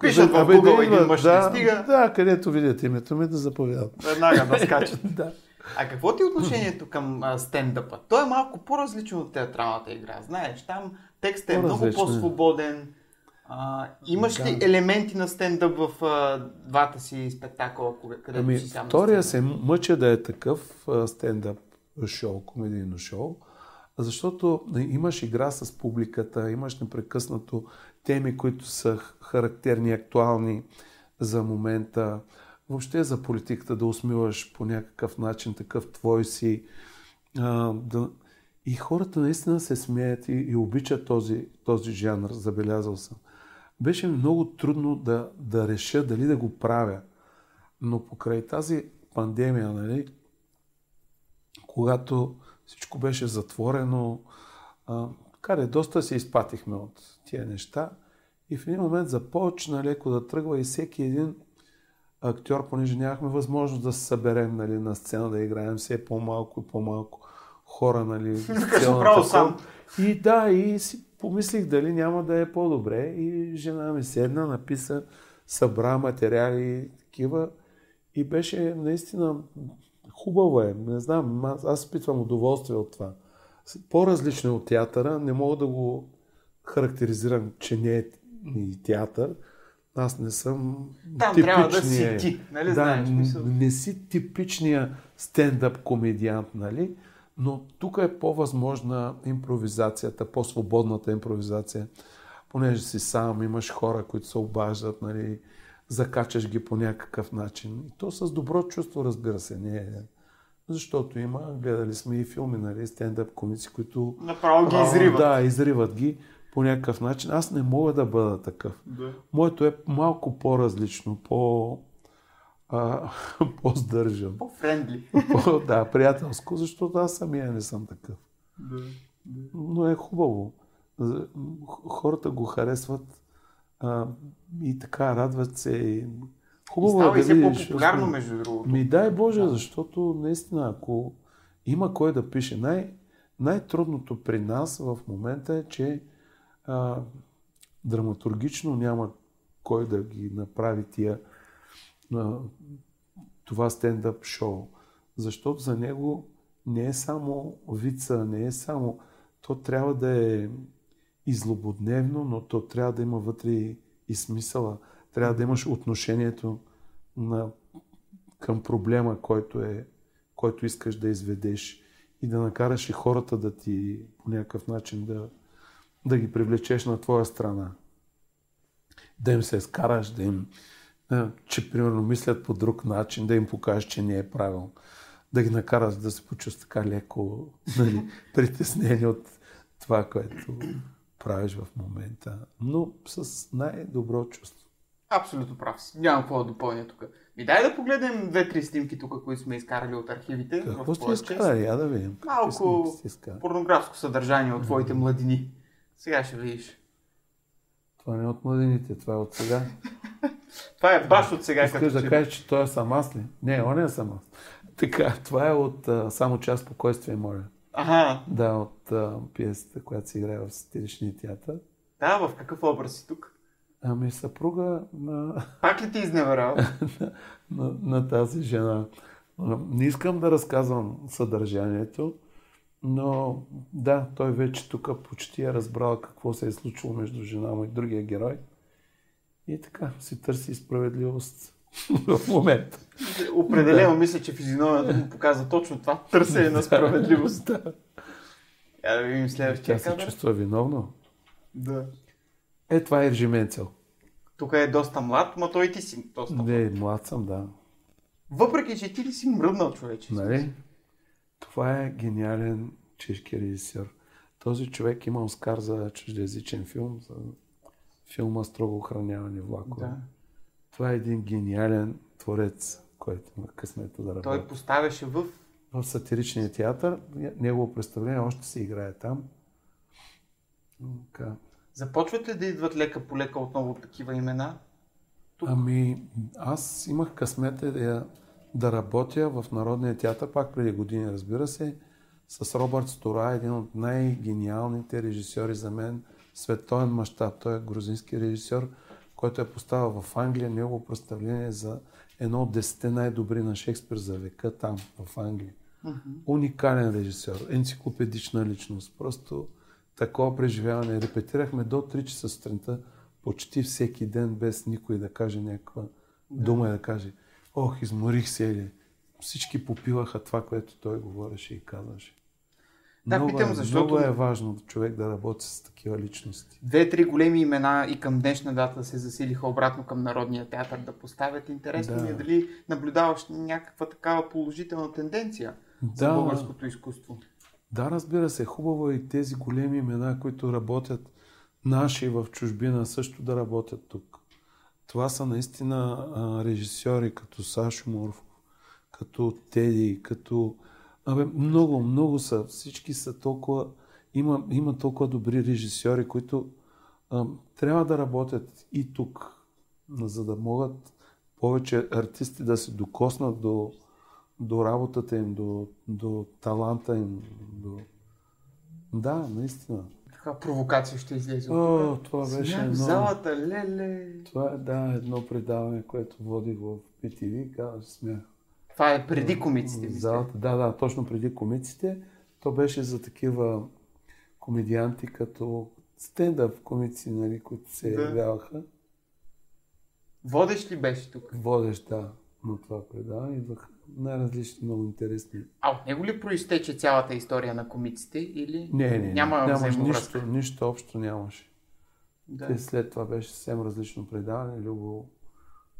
Пишат в Google един мъж не да, стига. Да, където видят името ми да заповядат. Веднага да скачат. [LAUGHS] Да. А какво ти е отношението към а, стендъпа? Той е малко по-различно от театралната игра. Знаеш, там текстът е много е. по-свободен. А, имаш ли елементи на стендъп в а, двата си спектакъла, където Ами, си сам втория се мъча да е такъв а, стендъп шоу, комедийно шоу, защото имаш игра с публиката, имаш непрекъснато теми, които са характерни, актуални за момента. Въобще за политиката да усмиваш по някакъв начин такъв твой си. А, да... И хората наистина се смеят и, и обичат този, този жанр, забелязал съм. Беше много трудно да, да реша дали да го правя. Но покрай тази пандемия, нали, когато всичко беше затворено, каре, доста се изпатихме от тия неща и в един момент започна леко да тръгва и всеки един актьор, понеже нямахме възможност да се съберем нали, на сцена, да играем все по-малко и по-малко хора, нали, [LAUGHS] право сам. И да, и си помислих дали няма да е по-добре и жена ми седна, написа, събра материали и такива и беше наистина хубаво е. Не знам, аз, изпитвам удоволствие от това. По-различно е от театъра, не мога да го характеризирам, че не е и театър. Аз не съм Там трябва да си типичния- ти, нали да, знаеш, мисъл? не си типичния стендъп комедиант, нали? Но тук е по-възможна импровизацията, по-свободната импровизация, понеже си сам, имаш хора, които се обаждат, нали, закачаш ги по някакъв начин. И то с добро чувство, разбира се, не е. Защото има, гледали сме и филми, нали, стендъп комици, които... Направо ги изриват. Да, изриват ги по някакъв начин. Аз не мога да бъда такъв. Да. Моето е малко по-различно, по... А, [LAUGHS] по-здържан. По-френдли. По, да, приятелско, защото аз самия не съм такъв. Да. Но е хубаво. Хората го харесват а, и така радват се. И... И Хубаво става е и да все видиш. по-популярно, защото- между другото. Ми дай Боже, защото наистина, ако има кой да пише, най- най-трудното при нас в момента е, че а, драматургично няма кой да ги направи тия а, това стендъп шоу. Защото за него не е само вица, не е само... То трябва да е и злободневно, но то трябва да има вътре и, смисъла. Трябва да имаш отношението на, към проблема, който, е, който искаш да изведеш и да накараш и хората да ти по някакъв начин да, да ги привлечеш на твоя страна. Да им се скараш, да им, че примерно мислят по друг начин, да им покажеш, че не е правилно. Да ги накараш да се почувстват така леко [LAUGHS] нали, притеснени от това, което правиш в момента. Но с най-добро чувство. Абсолютно прав си. Нямам какво да допълня тук. Ми дай да погледнем две-три снимки тук, които сме изкарали от архивите. Какво сте изкарали? Я да видим. Малко порнографско съдържание от твоите младини. Сега ще видиш. Това не е от младените, това е от сега. [LAUGHS] Това е баш от сега. Искаш да че- кажеш, че той е сам аз ли? Не, он е сам аз. [LAUGHS] Така, това е от а, Само час спокойствие, моля. Ага. Да, от а, пиесата, която се играе в сатиричния театър. Да, в какъв образ си тук? Ами съпруга на, [LAUGHS] Пак ли ти изневерял? на, на тази жена. Не искам да разказвам съдържанието, но да, той вече тук почти е разбрал какво се е случило между жена му и другия герой. И така, си търси справедливост [LAUGHS] в момента. Определено мисля, че физиономията му показва точно това. [LAUGHS] Търсене на справедливост. Да. Я да видим Тя следващия се кадър. чувства виновна. Да. Е, това е Ержименцел. Тук е доста млад, ма той и ти си доста млад. Не, млад съм, да. Въпреки, че ти ли си мръднал човече. Нали? Това е гениален чешки режисьор. Този човек има Оскар за чуждоязичен филм, за филма Строго охранявани влакове. Да. Това е един гениален творец, който има късмета да работи. Той поставяше в... В сатиричния театър, негово представление още се играе там. Така. Започват ли да идват лека по лека отново такива имена? Тук. Ами, аз имах късмета да, да работя в Народния театър, пак преди години, разбира се, с Робърт Стора, един от най-гениалните режисьори за мен, световен мащаб. Той е грузински режисьор, който е поставил в Англия негово представление за едно от десете най-добри на Шекспир за века там, в Англия. Уникален режисьор, енциклопедична личност. Просто такова преживяване. Репетирахме до 3 часа сутринта, почти всеки ден, без никой да каже някаква дума и да каже Ох, изморих се всички попиваха това, което той говореше и казваше. Да, много, питам, е, защото- много е важно човек да работи с такива личности. Две-три големи имена и към днешна дата се засилиха обратно към Народния театър да поставят. Интересно Да. ми е дали наблюдаваш някаква такава положителна тенденция за Да. българското изкуство. Да, разбира се, хубаво е и тези големи имена, които работят наши в чужбина, също да работят тук. Това са наистина а, режисьори като Сашо Морфов, като Теди, като... Абе, много, много са. Всички са толкова... Има, има толкова добри режисьори, които а, трябва да работят и тук, за да могат повече артисти да се докоснат до, до работата им, до, до таланта им. До... Да, наистина. Така провокация ще излезе. О, това беше Смях едно... залата, леле. Това е, да, едно предаване, което водих в PTV, казва смях. Това е преди комиците, мисля. залата, да, да, точно преди комиците. То беше за такива комедианти като стендъп комици, нали, които се Да. явяваха. Водещ ли беше тук? Водещ, да, на това предаване. Идваха най-различни, много интересни. А от него ли проистече цялата история на комиците или Не, не, не. няма нямаш нищо, нищо общо нямаше. Да. Те след това беше съвсем различно предаване. Любо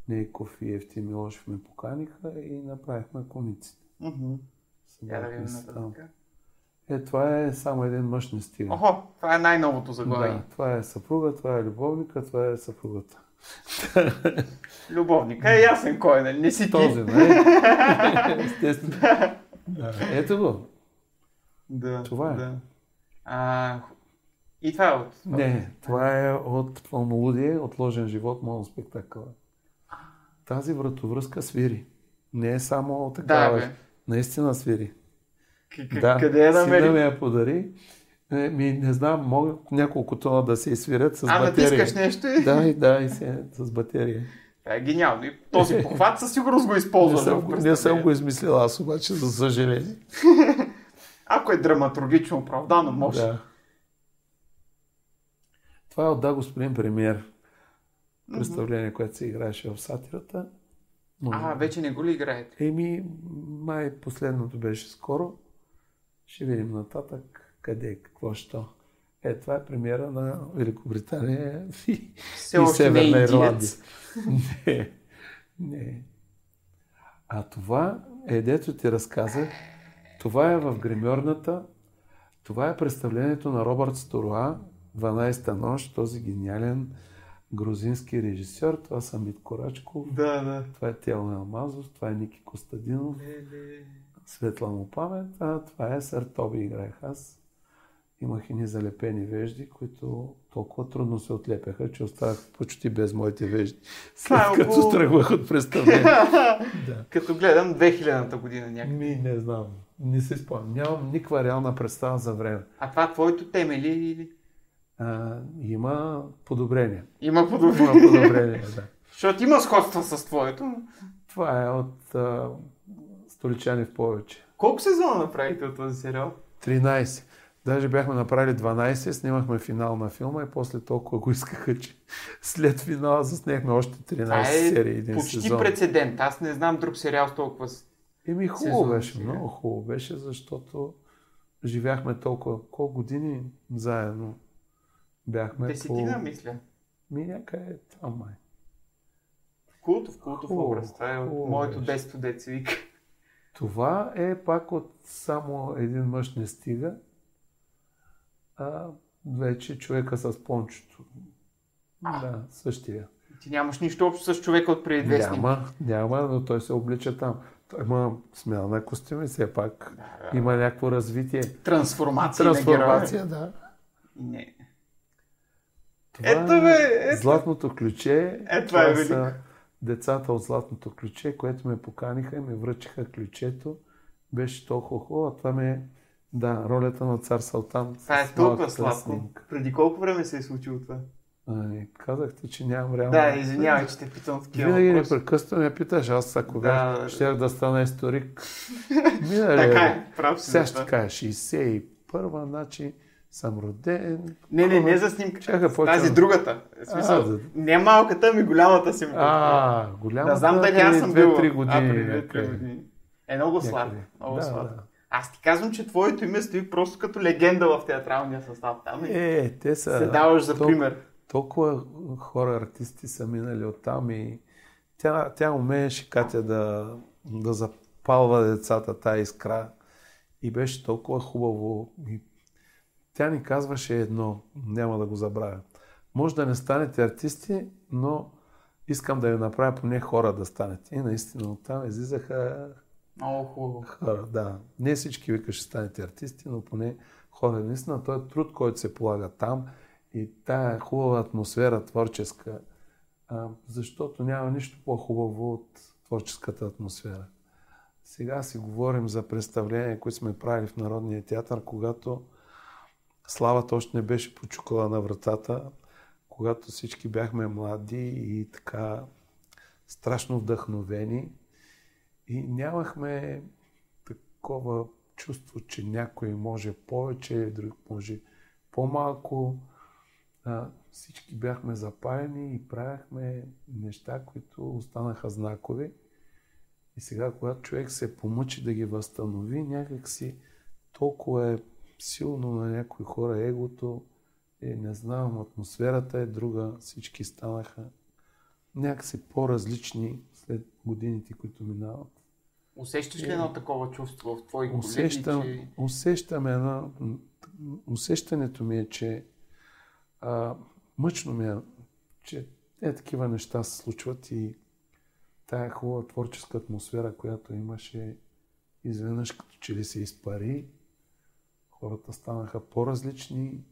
Нейков и Евти Милошев ме поканиха и направихме комиците. Мгм. Я да видим там. Е, това е само един мъж не стига. Охо, това е най-новото заглавие. да, това е съпруга, това е любовника, това е съпругата. Любовника е ясен кой нали? Не си ти. Този, нали? [LAUGHS] Естествено. Да. Ето го. Да, Това е. Да. А, и това е от... Не, това е от Пълнолудие, отложен живот, моноспектакъл. Тази вратовръзка свири. Не е само Да, такава. бе. Наистина свири. К- к- Да, Къде е сина ми намери? я подари. Е, ми, не знам, могат няколко тона да се изсвирят с А, батерия. натискаш нещо и... Да, и да, и се, с батерия. Това е гениално. И този похват със сигурност го Не използва. съм, го- не съм го измислил аз обаче, за съжаление. [LAUGHS] Ако е драматургично оправдано, може. Да. Това е от Да, господин премьер. Представление, което се играеше в сатирата. Но- А, вече не го ли играете? Еми, май последното беше скоро. Ще видим нататък къде, какво, що. Е, това е премиера на Великобритания [LAUGHS] и, Все и не е Северна. Ирландия. [LAUGHS] Не, не. А това е, дето ти разказах, това е в гримьорната, това е представлението на Робърт Сторуа, 12-та нощ, този гениален грузински режисьор. Това са Митко Рачков, Да, да. това е Тело Алмазов, това е Ники Костадинов, Светла му памет, а това е Съртоби играех аз. Имах и ни залепени вежди, които толкова трудно се отлепяха, че оставах почти без моите вежди. [LAUGHS] След е като тръгвах от представление. [LAUGHS] да. Като гледам 2000-та година някакъв. Ми, не знам. Не се спомням. Нямам никаква реална представа за време. А това твоето теме ли? или? А, има подобрения. Има подобрение. Има подобрения, да. [LAUGHS] Защото има сходства с твоето. но- Това е от а, Столичани в повече. Колко сезона направихте от този сериал? 13. Даже бяхме направили 12, снимахме финал на филма и после толкова го искаха, че след финала заснехме още 13 Това е серии един почти сезон. прецедент. Аз не знам друг сериал с толкова... Еми хубаво сезон беше, сега. много хубаво беше, защото живяхме толкова, колко години заедно бяхме Десетина, по... мисля. Ми някъде там май. Култов, култов Хубаво, образ. Това е от моето детство, деца вика. Това е пак от само един мъж не стига, а вече човека с пончето. Да, същия. Ти нямаш нищо общо с човека от преди две. Няма, няма, но той се облича там. Той има смяна на костюми, все пак. Има някакво развитие. Трансформация, на Трансформация, да. героя. Не. Това Ето, бе, е ето. Златното ключе. Е, това е велико. са децата от Златното ключе, което ме поканиха и ми връчиха ключето. Беше толкова хубаво. Това ми е, да, ролята на цар Салтан. Това е толкова сладко. Преди колко време се е случило това? Ами, казахте, че нямам реално. Да, извинявай, че те питам такива Винаги непрекъснато ме питаш, аз ако Да, да, да. щях да стана историк. [LAUGHS] Минали, Така е, прав си. Сега ще кажа, 61-а, значи съм роден. Не, не, не за снимка. Почвам. Тази другата. В смисъл, А, за- не малката, ми голямата си. А, голяма. да знам дали аз съм бил. 2-3 А, години. преди 2-3 някъде. години. Е много сладко. Много Да, сладко. Аз ти казвам, че твоето име стои просто като легенда в театралния състав. Там Е, те са... се даваш за тол- пример. Толкова хора, артисти са минали оттам и тя, тя умееше Катя да, да запалва децата, тая искра. И беше толкова хубаво. И тя ни казваше едно, няма да го забравя. Може да не станете артисти, но искам да ви направя поне хора да станете. И наистина оттам излизаха Много хубаво. хора, да. Не всички вика ще станете артисти, но поне хора. Наистина, този труд, който се полага там и тая хубава атмосфера творческа, защото няма нищо по-хубаво от творческата атмосфера. Сега си говорим за представления, които сме правили в Народния театър, когато славата още не беше почукала на вратата, когато всички бяхме млади и така страшно вдъхновени. И нямахме такова чувство, че някой може повече, друг може по-малко. А, всички бяхме запаяни и правяхме неща, които останаха знакови. И сега, когато човек се помъчи да ги възстанови, някак си толкова е силно на някои хора егото, и не знам, атмосферата е друга, всички станаха някакси по-различни годините, които минават. Усещаш ли едно такова чувство в твои колеги? Усещам, че... усещам едно... Усещането ми е, че а, мъчно ми е, че е такива неща се случват и тая хубава творческа атмосфера, която имаше, изведнъж като че ли се изпари, хората станаха по-различни,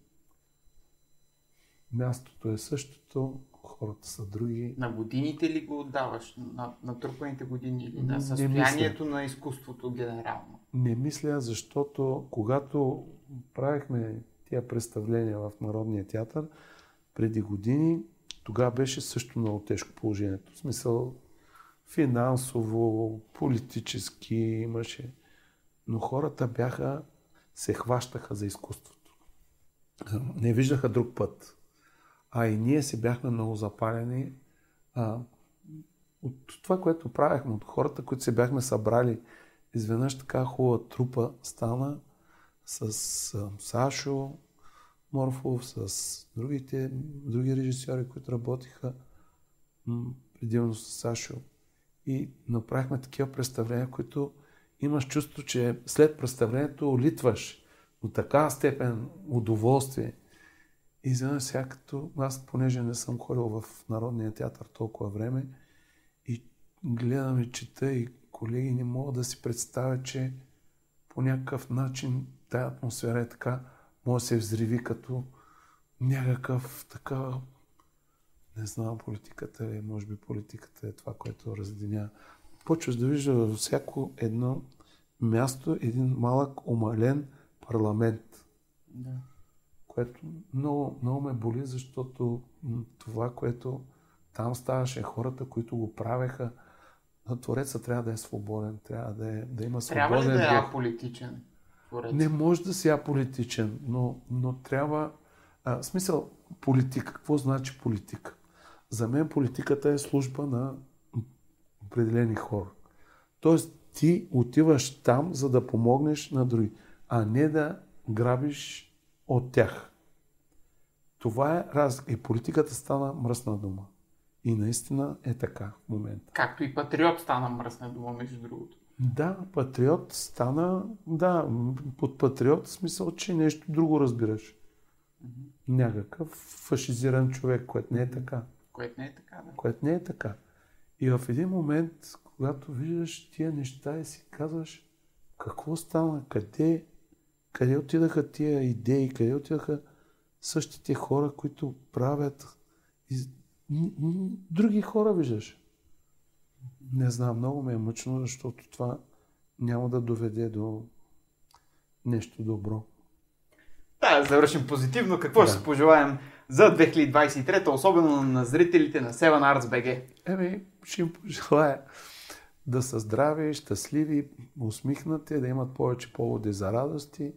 мястото е същото, хората са други. На годините ли го отдаваш? На натрупаните години или на състоянието на изкуството генерално? Не мисля, защото когато правихме тия представления в Народния театър преди години, тогава беше също много тежко положението. В смисъл финансово, политически имаше. Но хората бяха, се хващаха за изкуството. Не виждаха друг път. А и ние се бяхме много запалени а, от това, което правихме, от хората, които се бяхме събрали. Изведнъж така хубава трупа стана с а, Сашо Морфов, с другите, други режисьори, които работиха м, предимно с Сашо. И направихме такива представления, които имаш чувство, че след представлението литваш от така степен удоволствие. И изведнъж сега аз, понеже не съм ходил в Народния театър толкова време и гледам и чета и колеги не могат да си представят, че по някакъв начин тая атмосфера е така, може да се взриви като някакъв така, не знам политиката е, може би политиката е това, което разединя. Почваш да вижда във всяко едно място един малък омален парламент. Да. Което много, много ме боли, защото това, което там ставаше, хората, които го правеха, Твореца трябва да е свободен, трябва да, е, да има свободен Трябва ли да е аполитичен? Творец? Не може да си аполитичен, но, но трябва... А, в смисъл, политика. Какво значи политика? За мен политиката е служба на определени хора. Тоест, ти отиваш там, за да помогнеш на други, а не да грабиш от тях. Това е разлика. И политиката стана мръсна дума. И наистина е така в момента. Както и патриот стана мръсна дума, между другото. Да, патриот стана, да, под патриот в смисъл, че нещо друго разбираш. Някакъв фашизиран човек, което не е така. Което не е така, да. Което не е така. И в един момент, когато виждаш тия неща и си казваш, какво стана, къде, къде отидаха тия идеи, къде отидаха същите хора, които правят и, н- н- други хора виждаш. Не знам, много ме е мъчно, защото това няма да доведе до нещо добро. Да, да завършим позитивно. Какво Да. ще се пожелаем за 2023, особено на зрителите на Seven Arts BG? Еми, ще им пожелая да са здрави, щастливи, усмихнати, да имат повече поводи за радости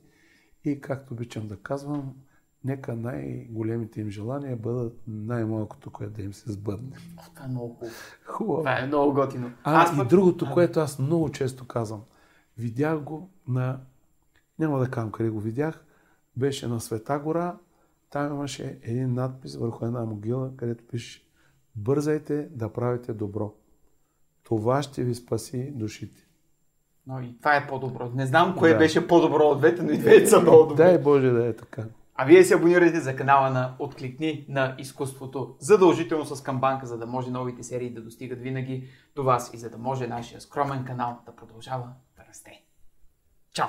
и, както обичам да казвам, нека най-големите им желания бъдат най-малкото, което да им се сбъдне. О, това е много хубаво. Хубаво. Това е много готино. А, и пък- другото, А, което аз много често казвам. Видях го на... Няма да казвам къде го видях. Беше на Света гора. Там имаше един надпис върху една могила, където пише Бързайте да правите добро. Това ще ви спаси душите. Но и това е по-добро. Не знам кое Да. беше по-добро от двете, но и двете са много добри. Дай Боже да е така. А вие се абонирайте за канала на Откликни на изкуството задължително с камбанка, за да може новите серии да достигат винаги до вас и за да може нашия скромен канал да продължава да расте. Чао!